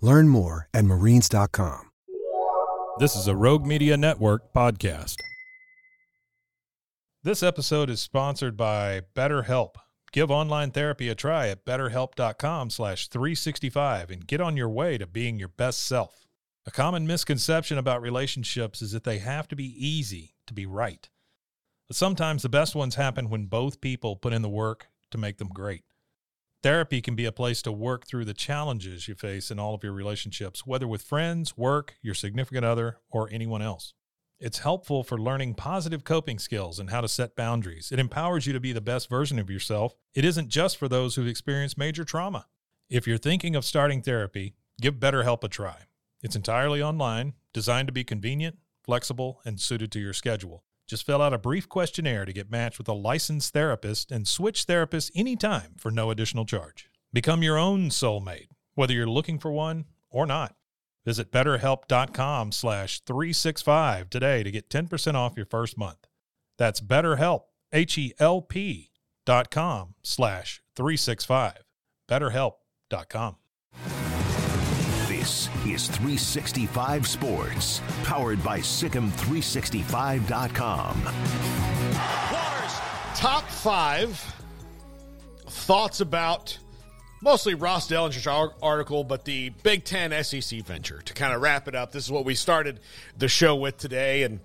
Learn more at marines.com. This is a Rogue Media Network podcast. This episode is sponsored by BetterHelp. Give online therapy a try at betterhelp.com slash 365 and get on your way to being your best self. A common misconception about relationships is that they have to be easy to be right. But sometimes the best ones happen when both people put in the work to make them great. Therapy can be a place to work through the challenges you face in all of your relationships, whether with friends, work, your significant other, or anyone else. It's helpful for learning positive coping skills and how to set boundaries. It empowers you to be the best version of yourself. It isn't just for those who've experienced major trauma. If you're thinking of starting therapy, give BetterHelp a try. It's entirely online, designed to be convenient, flexible, and suited to your schedule. Just fill out a brief questionnaire to get matched with a licensed therapist and switch therapists anytime for no additional charge. Become your own soulmate, whether you're looking for one or not. Visit betterhelp.com slash 365 today to get 10% off your first month. That's betterhelp, H-E-L-P dot com slash 365. betterhelp.com. This is 365 Sports, powered by SicEm365.com. Waters, top five thoughts about mostly Ross Dellenger's ar- article, but the Big Ten SEC venture. To kind of wrap it up, this is what we started the show with today, and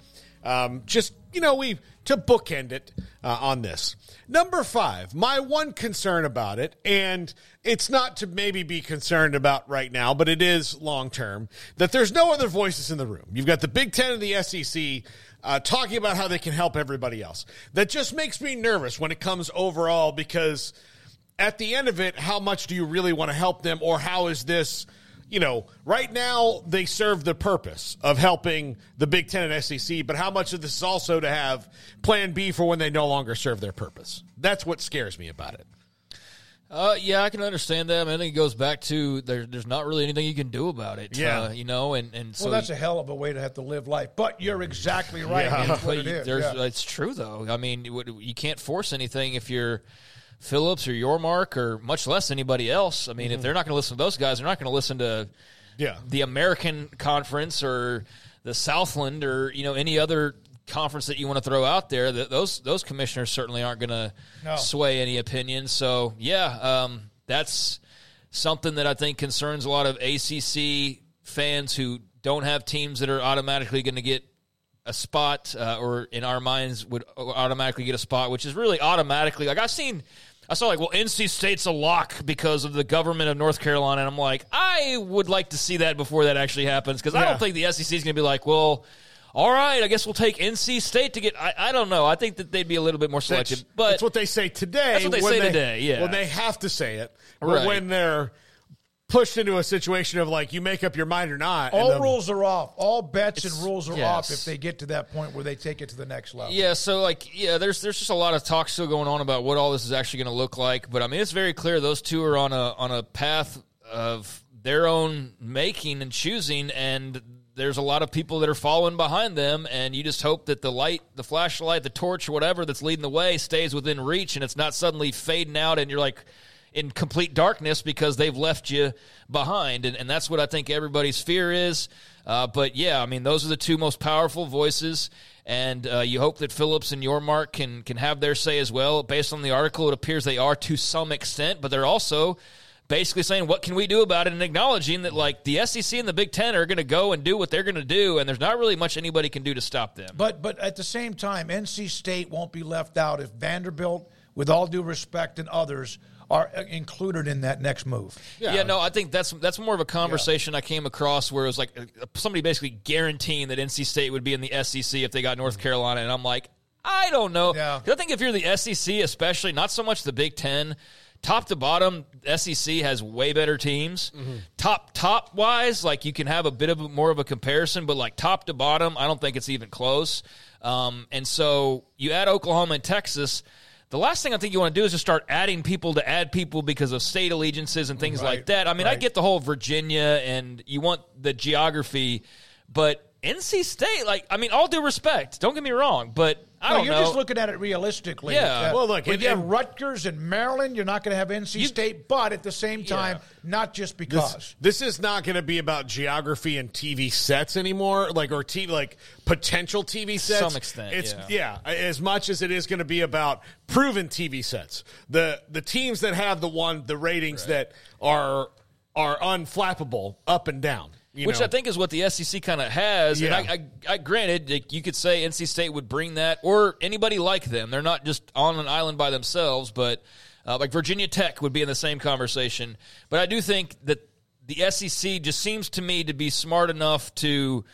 um, just you know we to bookend it uh, on this. Number five, my one concern about it, and it's not to maybe be concerned about right now, but it is long term, that there's no other voices in the room. You've got the Big Ten and the SEC uh, talking about how they can help everybody else. That just makes me nervous when it comes overall because at the end of it, how much do you really want to help them, or how is this? You know, right now they serve the purpose of helping the Big Ten and SEC, but how much of this is also to have Plan B for when they no longer serve their purpose? That's what scares me about it. Uh, yeah, I can understand that. I, mean, I think it goes back to there, there's not really anything you can do about it. Yeah. uh, you know, and and so well, that's a hell of a way to have to live life. But you're exactly right. Yeah. That's what but it you- is. there's yeah. it's true though. I mean, you can't force anything if you're Phillips or Yormark or much less anybody else. I mean, if they're not going to listen to those guys, they're not going to listen to Yeah. the American Conference or the Southland or you know any other conference that you want to throw out there. That those those commissioners certainly aren't going to No. sway any opinions. So yeah, um, that's something that I think concerns a lot of ACC fans who don't have teams that are automatically going to get a spot, uh, or in our minds would automatically get a spot, which is really automatically like I've seen. I saw like, well, NC State's a lock because of the government of North Carolina, and I'm like, I would like to see that before that actually happens because I don't think the SEC is going to be like, well, all right, I guess we'll take NC State to get. I, I don't know. I think that they'd be a little bit more selective, That's, but that's what they say today. That's what they say today, yeah. when they have to say it, Right. when they're pushed into a situation of like you make up your mind or not. All the- rules are off. All bets and rules are yes. off if they get to that point where they take it to the next level. Yeah, so like yeah, there's there's just a lot of talk still going on about what all this is actually going to look like, but I mean it's very clear those two are on a on a path of their own making and choosing and there's a lot of people that are following behind them and you just hope that the light, the flashlight, the torch, whatever that's leading the way stays within reach and it's not suddenly fading out and you're like in complete darkness because they've left you behind. And, and that's what I think everybody's fear is. Uh, but yeah, I mean, those are the two most powerful voices. And uh, you hope that Phillips and Yormark can, can have their say as well. Based on the article, it appears they are to some extent, but they're also basically saying, "What can we do about it?" and acknowledging that like the SEC and the Big Ten are going to go and do what they're going to do, and there's not really much anybody can do to stop them. But but at the same time, NC State won't be left out if Vanderbilt, with all due respect, and others are uh, included in that next move. Yeah. no, I think that's that's more of a conversation I came across where it was like uh, somebody basically guaranteeing that NC State would be in the SEC if they got North Carolina, and I'm like, I don't know. Yeah. 'Cause I think if you're the SEC, especially not so much the Big Ten, top to bottom, SEC has way better teams. Top top wise, like you can have a bit of a, more of a comparison, but like top to bottom, I don't think it's even close. Um, and so you add Oklahoma and Texas. The last thing I think you want to do is just start adding people to add people because of state allegiances and things like that. I mean, I get the whole Virginia and you want the geography, but NC State, like, I mean, all due respect, don't get me wrong, but I No, don't you're know. just looking at it realistically. Yeah. Uh, Well, look, when and- you have Rutgers and Maryland, you're not going to have NC State, but at the same time, not just because. This, this is not going to be about geography and TV sets anymore, like or TV, like potential TV sets. To some extent, it's yeah. as much as it is going to be about proven TV sets. The the teams that have the one the ratings that are are unflappable up and down. Which know? I think is what the SEC kind of has. Yeah. And I, I, I granted, like, you could say NC State would bring that, or anybody like them. They're not just on an island by themselves, but uh, like Virginia Tech would be in the same conversation. But I do think that the SEC just seems to me to be smart enough to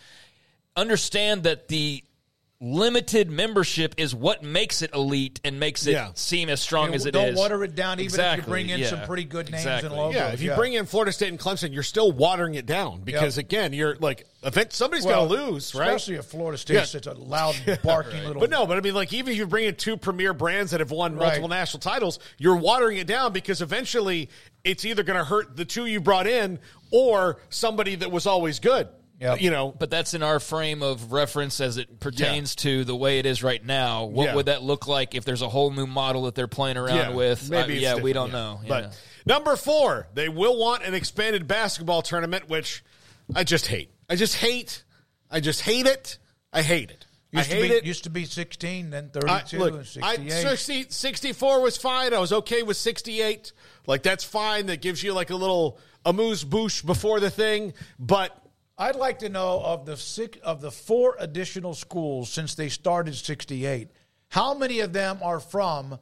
understand that the limited membership is what makes it elite and makes it Yeah. seem as strong You as it don't is. water it down, even if you bring in some pretty good names Exactly. and logos. Yeah, if you bring in Florida State and Clemson, you're still watering it down because again, you're like, event somebody's Well, going to lose, right? Especially if Florida State's Yeah. such a loud, barking little. But no, but I mean, like, even if you bring in two premier brands that have won Right. multiple national titles, you're watering it down because eventually it's either going to hurt the two you brought in or somebody that was always good. Yep. You know, But that's in our frame of reference as it pertains to the way it is right now. What Yeah. would that look like if there's a whole new model that they're playing around yeah, with? maybe Uh, yeah, we don't yeah. know. But number four, they will want an expanded basketball tournament, which I just hate. I just hate. I just hate it. I hate it. used I to hate be, it. Used to be 16, then I, look, and I, 60, 64 was fine. I was okay with 68. Like, that's fine. That gives you like a little amuse bouche before the thing. But I'd like to know of the six of the four additional schools since they started '68, how many of them are from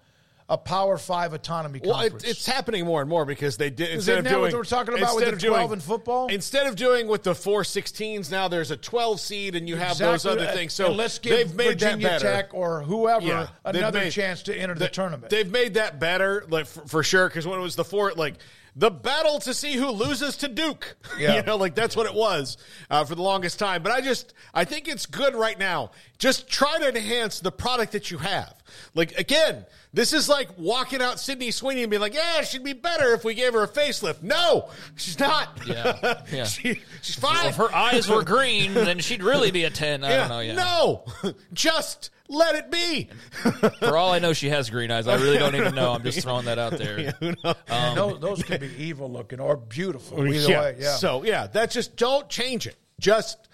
a Power Five autonomy well, it, it's happening more and more because they did instead of doing what we're talking about with instead the of 12 doing- in football? Instead of doing with the four 16s, now there's a 12 seed, and you have those other things. So And let's give they've made Virginia. Tech or whoever Yeah, another made- chance to enter the they- tournament. They've made that better, like for, for sure. Because when it was the four, like the battle to see who loses to Duke, Yeah. you know, like that's what it was uh, for the longest time. But I just, I think it's good right now. Just try to enhance the product that you have. Like again, this is like walking out Sydney Sweeney and being like, "Yeah, she'd be better if we gave her a facelift." No, she's not. Yeah, yeah. she, she's fine. if her eyes were green, then she'd really be a 10. I yeah, don't know. Yeah. No, just let it be. For all I know, she has green eyes. I really don't even know. I'm just throwing that out there. And those, um, those could be evil looking or beautiful. Either yeah. way, yeah. So yeah, that just don't change it. Just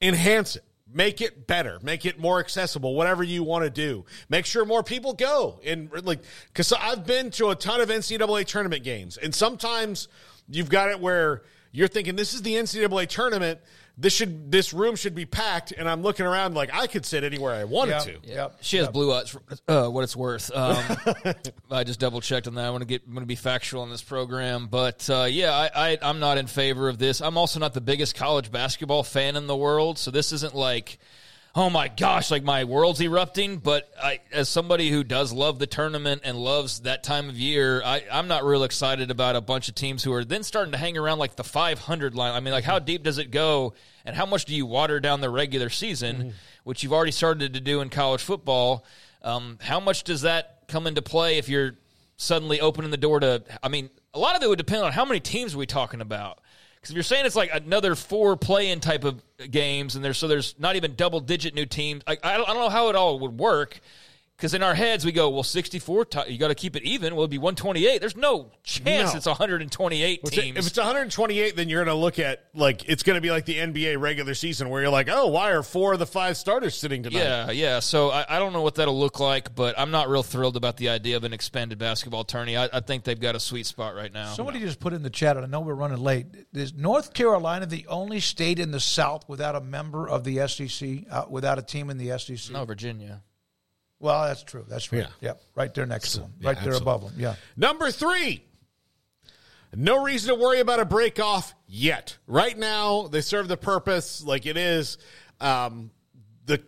enhance it. Make it better. Make it more accessible. Whatever you want to do. Make sure more people go and like because I've been to a ton of NCAA tournament games, and sometimes you've got it where you're thinking this is the NCAA tournament. This should this room should be packed, and I'm looking around like I could sit anywhere I wanted Yeah. to. Yep. She has blue eyes. Uh, what it's worth. Um, I just double checked on that. I want to get. I'm going to be factual on this program, but uh, yeah, I, I, I'm not in favor of this. I'm also not the biggest college basketball fan in the world, so this isn't like, oh my gosh, like my world's erupting. But I, as somebody who does love the tournament and loves that time of year, I, I'm not real excited about a bunch of teams who are then starting to hang around like the 500 line. I mean, like how deep does it go, and how much do you water down the regular season, which you've already started to do in college football? Um, how much does that come into play if you're suddenly opening the door to? I mean, a lot of it would depend on how many teams are we talking about. Because if you're saying it's like another four play-in type of games, and there's so there's not even double-digit new teams, I, I, I don't know how it all would work. Because in our heads we go, well, 64, ti- you got to keep it even. Well, it'd be 128. There's no chance No. it's 128 If teams. If it's 128, then you're going to look at like it's going to be like the NBA regular season where you're like, oh, why are four of the five starters sitting tonight? Yeah, yeah. So I, I don't know what that'll look like, but I'm not real thrilled about the idea of an expanded basketball tourney. I, I think they've got a sweet spot right now. Somebody just put in the chat, and I know we're running late. Is North Carolina the only state in the South without a member of the SEC, uh, without a team in the SEC? no, Virginia. Well, that's true. That's true. Yeah. Yep. Right there next to them. yeah, Right there absolutely. above them. Yeah. Number three, no reason to worry about a break off yet. Right now, they serve the purpose like it is. Um, the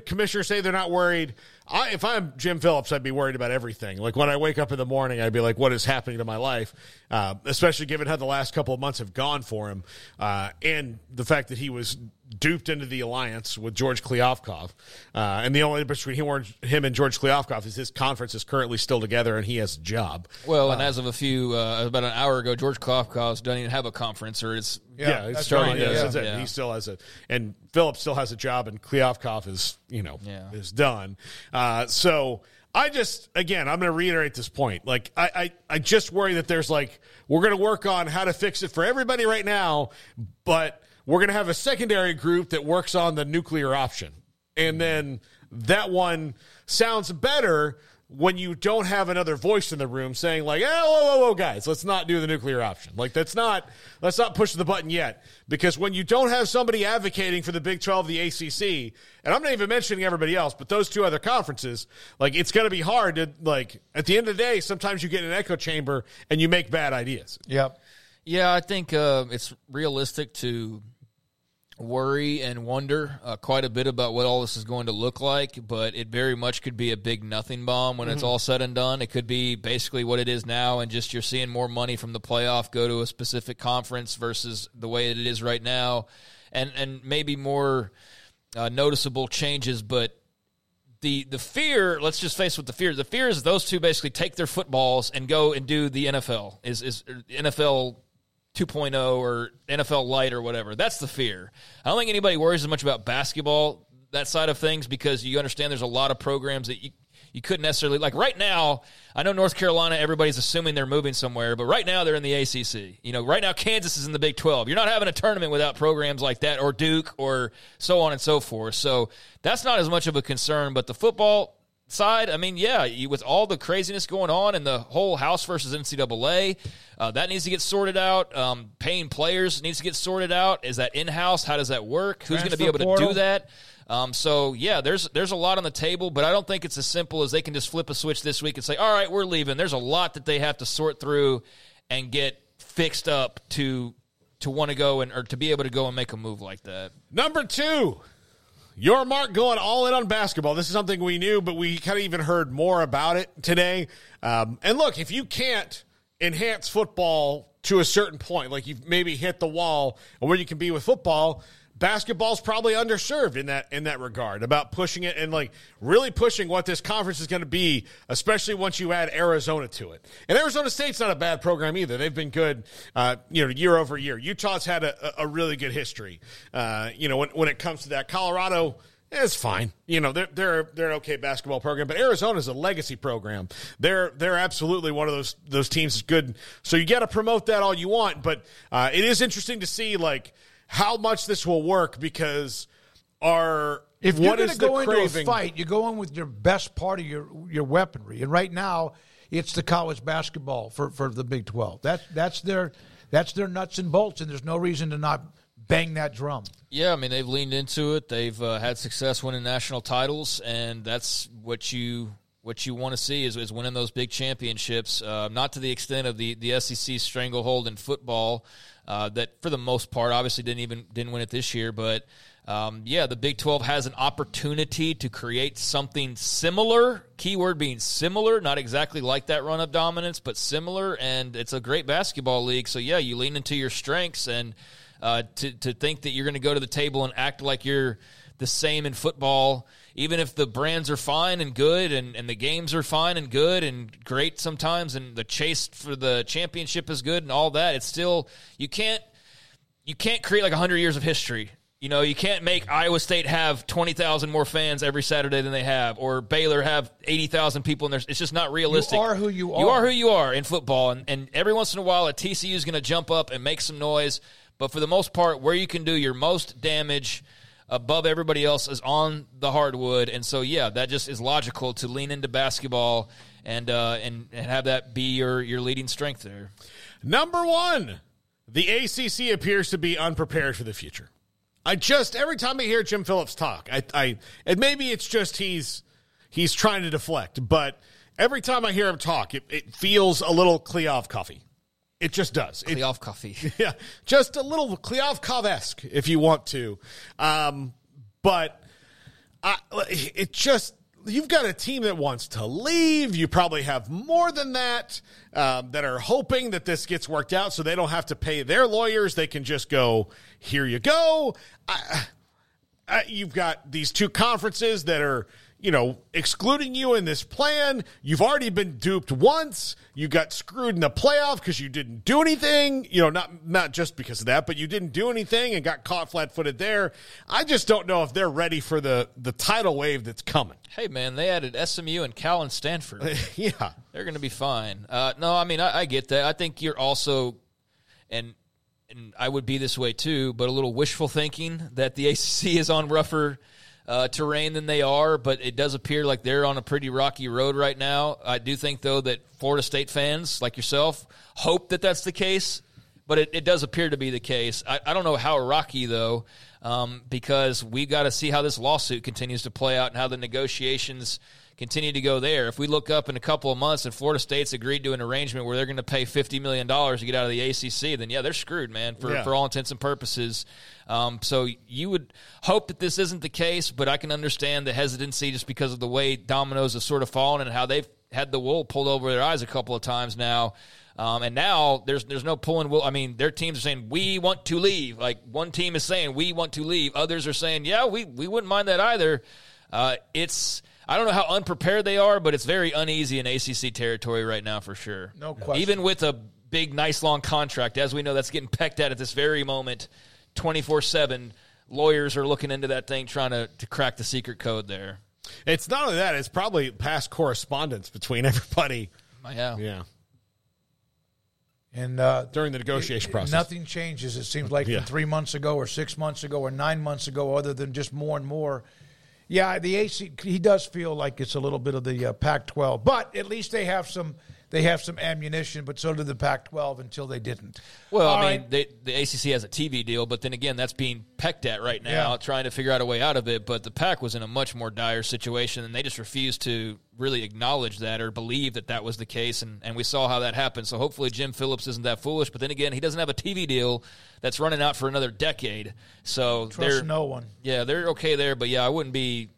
commissioners say they're not worried. I, if I'm Jim Phillips, I'd be worried about everything. Like when I wake up in the morning, I'd be like, "What is happening to my life?" Uh, especially given how the last couple of months have gone for him, uh, and the fact that he was duped into the alliance with George Kliavkoff. Uh, and the only difference between him, him and George Kliavkoff is his conference is currently still together, and he has a job. Well, and as of a few, uh, about an hour ago, George Kliavkoff doesn't even have a conference, or it's Yeah, it's starting. right, Yeah, yeah. it. Yeah. He still has a, and Phillips still has a job, and Kliavkoff is, you know, Yeah. is done. Uh, so I just, again, I'm going to reiterate this point. Like, I, I, I just worry that there's like, we're going to work on how to fix it for everybody right now, but we're going to have a secondary group that works on the nuclear option. And then that one sounds better when you don't have another voice in the room saying like, "Oh, whoa, whoa, whoa, guys, let's not do the nuclear option." Like that's not let's not push the button yet because when you don't have somebody advocating for the Big 12, the ACC, and I'm not even mentioning everybody else, but those two other conferences, like it's going to be hard to like at the end of the day, sometimes you get an echo chamber and you make bad ideas. Yep. Yeah, I think uh, it's realistic to worry and wonder uh, quite a bit about what all this is going to look like, but it very much could be a big nothing bomb when it's all said and done. It could be basically what it is now, and just you're seeing more money from the playoff go to a specific conference versus the way it is right now, and and maybe more uh, noticeable changes, but the the fear let's just face with the fear the fear is those two basically take their footballs and go and do the NFL is is NFL 2.0 or NFL light or whatever. That's the fear. I don't think anybody worries as much about basketball that side of things because you understand there's a lot of programs that you you couldn't necessarily like right now I know North Carolina everybody's assuming they're moving somewhere but right now they're in the ACC you know right now Kansas is in the Big 12 you're not having a tournament without programs like that or Duke or so on and so forth. So that's not as much of a concern but the football side, I mean, yeah, you, with all the craziness going on and the whole House versus NCAA, uh, that needs to get sorted out. Um, paying players needs to get sorted out. Is that in house? How does that work? Who's going to be able Transfer to do that? Um, so yeah, there's there's a lot on the table, but I don't think it's as simple as they can just flip a switch this week and say, "All right, we're leaving." There's a lot that they have to sort through and get fixed up to to want to go and or to be able to go and make a move like that. Number two, Yormark going all in on basketball. This is something we knew, but we kind of even heard more about it today. Um, and look, if you can't enhance football to a certain point, like you've maybe hit the wall where you can be with football, basketball's probably underserved in that in that regard about pushing it and like really pushing what this conference is going to be, especially once you add Arizona to it. And Arizona State's not a bad program either. They've been good, uh, you know, year over year. Utah's had a, a really good history, uh, you know, when when it comes to that. Colorado. eh, It's fine, you know. They're they're they're an okay basketball program, but Arizona's a legacy program. They're they're absolutely one of those those teams that's good. So you got to promote that all you want, but uh, it is interesting to see like how much this will work because our If you're going to the go into craving? a fight, you go in with your best part of your your weaponry. And right now, it's the college basketball for, for the Big Twelve. That's that's their that's their nuts and bolts, and there's no reason to not bang that drum. Yeah, I mean they've leaned into it. They've uh, had success winning national titles, and that's what you what you want to see is, is winning those big championships. Uh, not to the extent of the the SEC stranglehold in football, uh, that for the most part obviously didn't even didn't win it this year, but. Um, yeah, the Big 12 has an opportunity to create something similar. Keyword being similar, not exactly like that run of dominance, but similar. And it's a great basketball league. So, yeah, you lean into your strengths. And uh, to, to think that you're going to go to the table and act like you're the same in football, even if the brands are fine and good and, and the games are fine and good and great sometimes and the chase for the championship is good and all that, it's still, you can't, you can't create like 100 years of history You know, you can't make Iowa State have 20,000 more fans every Saturday than they have, or Baylor have 80,000 people in there. It's just not realistic. You are who you are. You are who you are in football. And, and every once in a while, a TCU is going to jump up and make some noise. But for the most part, where you can do your most damage above everybody else is on the hardwood. And so, yeah, that just is logical to lean into basketball and, uh, and, and have that be your, your leading strength there. Number one, the ACC appears to be unprepared for the future. I just every time I hear Jim Phillips talk, I, I and maybe it's just he's he's trying to deflect, but every time I hear him talk, it, it feels a little Kleov coffee. It just does. It- coffee. yeah, just a little Kleov esque if you want to. Um, but I, it just you've got a team that wants to leave. You probably have more than that um, that are hoping that this gets worked out, so they don't have to pay their lawyers. They can just go, "Here you go." I, I, you've got these two conferences that are you know, excluding you in this plan. You've already been duped once. You got screwed in the playoff because you didn't do anything. You know, not not just because of that, but you didn't do anything and got caught flat-footed there. I just don't know if they're ready for the the tidal wave that's coming. Hey, man, they added SMU and Cal and Stanford. yeah, they're going to be fine. Uh, no, I mean, I, I get that. I think you're also, and and I would be this way too, but a little wishful thinking that the ACC is on rougher uh, terrain than they are, but it does appear like they're on a pretty rocky road right now. I do think, though, that Florida State fans like yourself hope that that's the case, but it, it does appear to be the case. I, I don't know how rocky, though, um, because we've got to see how this lawsuit continues to play out and how the negotiations continue to go there. If we look up in a couple of months and Florida State's agreed to an arrangement where they're going to pay $50 million to get out of the ACC, then yeah, they're screwed, man, for, yeah. for all intents and purposes. Um, so you would hope that this isn't the case, but I can understand the hesitancy just because of the way dominoes have sort of fallen and how they've had the wool pulled over their eyes a couple of times now. Um, and now there's there's no pulling wool. I mean, their teams are saying we want to leave. Like one team is saying we want to leave. Others are saying yeah, we we wouldn't mind that either. Uh, it's I don't know how unprepared they are, but it's very uneasy in ACC territory right now for sure. No question. Even with a big, nice, long contract, as we know, that's getting pecked at at this very moment, twenty four seven. Lawyers are looking into that thing, trying to, to crack the secret code there. It's not only that; it's probably past correspondence between everybody. Yeah, yeah. And uh, during the negotiation it, process, nothing changes. It seems like yeah. three months ago, or six months ago, or nine months ago, other than just more and more yeah, the AC he does feel like it's a little bit of the uh, Pac-12, but at least they have some they have some ammunition. But so did the Pac-12 until they didn't. Well, All I mean, they, the ACC has a TV deal, but then again, that's being pecked at right now, yeah. trying to figure out a way out of it. But the Pac was in a much more dire situation, and they just refused to really acknowledge that or believe that that was the case. And, and we saw how that happened. So hopefully Jim Phillips isn't that foolish. But then again, he doesn't have a TV deal that's running out for another decade. So Trust they're no one. Yeah, they're okay there. But yeah, I wouldn't be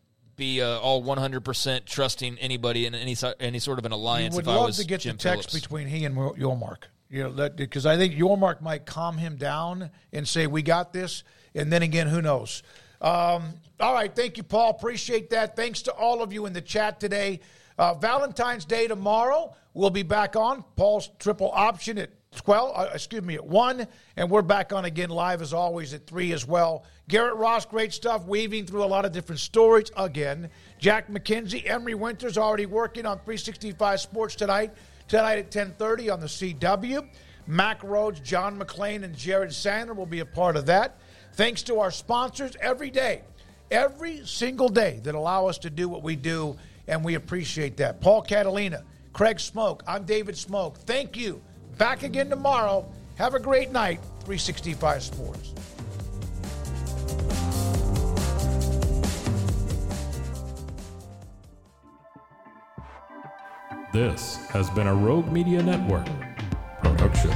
be uh, all 100% trusting anybody in any any sort of an alliance. You would if love I was to get Jim the text Phillips. between he and Yormark. You know, because I think Yormark might calm him down and say, "We got this," and then again, who knows? Um, all right, thank you, Paul. Appreciate that. Thanks to all of you in the chat today. Uh, Valentine's Day tomorrow. We'll be back on Paul's triple option at 12, uh, excuse me, at 1. And we're back on again live as always at 3 as well. Garrett Ross, great stuff, weaving through a lot of different stories again. Jack McKenzie, Emery Winters already working on 365 Sports tonight. Tonight at 1030 on the CW. Mac Rhodes, John McClain, and Jared Sander will be a part of that. Thanks to our sponsors every day, every single day that allow us to do what we do, and we appreciate that. Paul Catalina, Craig Smoke, I'm David Smoke. Thank you Back again tomorrow. Have a great night. 365 Sports. This has been a Rogue Media Network production.